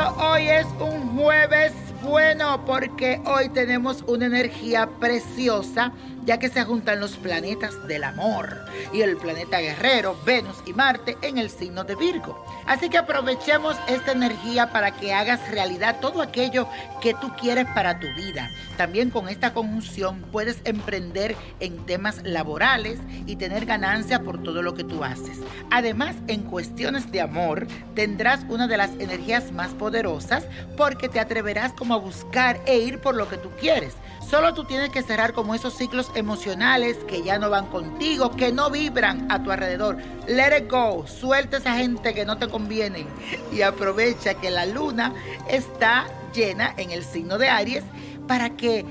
hoy es un jueves bueno porque hoy tenemos una energía preciosa ya que se juntan los planetas del amor y el planeta guerrero, Venus y Marte en el signo de Virgo. Así que aprovechemos esta energía para que hagas realidad todo aquello que tú quieres para tu vida. También con esta conjunción puedes emprender en temas laborales y tener ganancia por todo lo que tú haces. Además, en cuestiones de amor, tendrás una de las energías más poderosas porque te atreverás como a buscar e ir por lo que tú quieres. Solo tú tienes que cerrar como esos ciclos emocionales que ya no van contigo, que no vibran a tu alrededor. Let it go, suelta esa gente que no te conviene y aprovecha que la luna está llena en el signo de Aries para que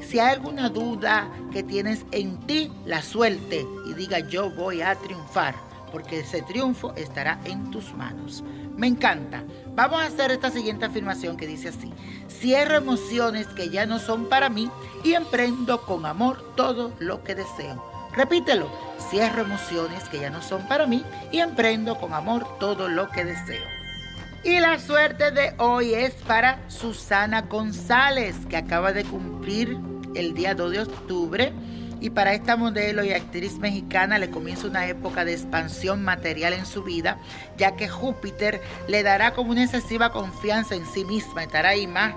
si hay alguna duda que tienes en ti, la suelte y diga yo voy a triunfar, porque ese triunfo estará en tus manos. Me encanta. Vamos a hacer esta siguiente afirmación que dice así. Cierro emociones que ya no son para mí y emprendo con amor todo lo que deseo. Repítelo. Cierro emociones que ya no son para mí y emprendo con amor todo lo que deseo. Y la suerte de hoy es para Susana González, que acaba de cumplir el día 2 de octubre y para esta modelo y actriz mexicana le comienza una época de expansión material en su vida, ya que Júpiter le dará como una excesiva confianza en sí misma, estará ahí más,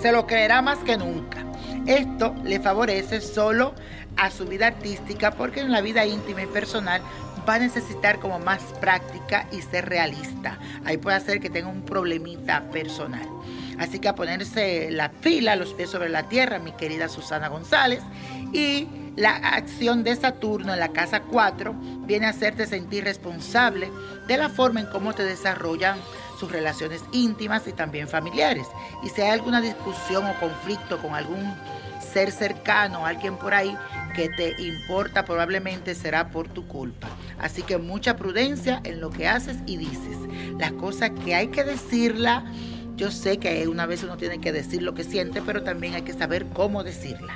se lo creerá más que nunca. Esto le favorece solo a su vida artística porque en la vida íntima y personal va a necesitar como más práctica y ser realista. Ahí puede hacer que tenga un problemita personal. Así que a ponerse la pila, los pies sobre la tierra, mi querida Susana González. Y la acción de Saturno en la casa 4 viene a hacerte sentir responsable de la forma en cómo te desarrollan sus relaciones íntimas y también familiares. Y si hay alguna discusión o conflicto con algún ser cercano, alguien por ahí que te importa, probablemente será por tu culpa. Así que mucha prudencia en lo que haces y dices. Las cosas que hay que decirla, yo sé que una vez uno tiene que decir lo que siente, pero también hay que saber cómo decirla.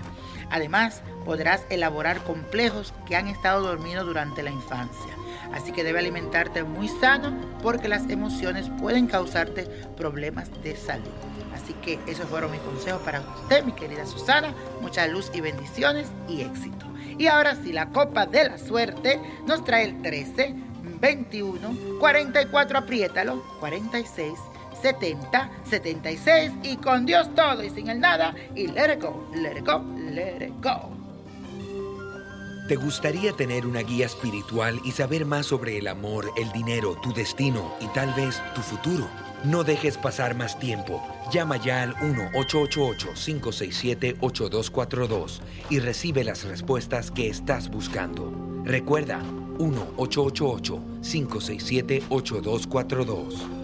Además, podrás elaborar complejos que han estado dormidos durante la infancia. Así que debe alimentarte muy sano porque las emociones pueden causarte problemas de salud. Así que esos fueron mis consejos para usted, mi querida Susana. Mucha luz y bendiciones y éxito. Y ahora sí, la copa de la suerte nos trae el 13, 21, 44, apriétalo, 46, 70, 76 y con Dios todo y sin el nada y let it go, let it go, let it go. ¿Te gustaría tener una guía espiritual y saber más sobre el amor, el dinero, tu destino y tal vez tu futuro? No dejes pasar más tiempo. Llama ya al 1-888-567-8242 y recibe las respuestas que estás buscando. Recuerda, 1-888-567-8242.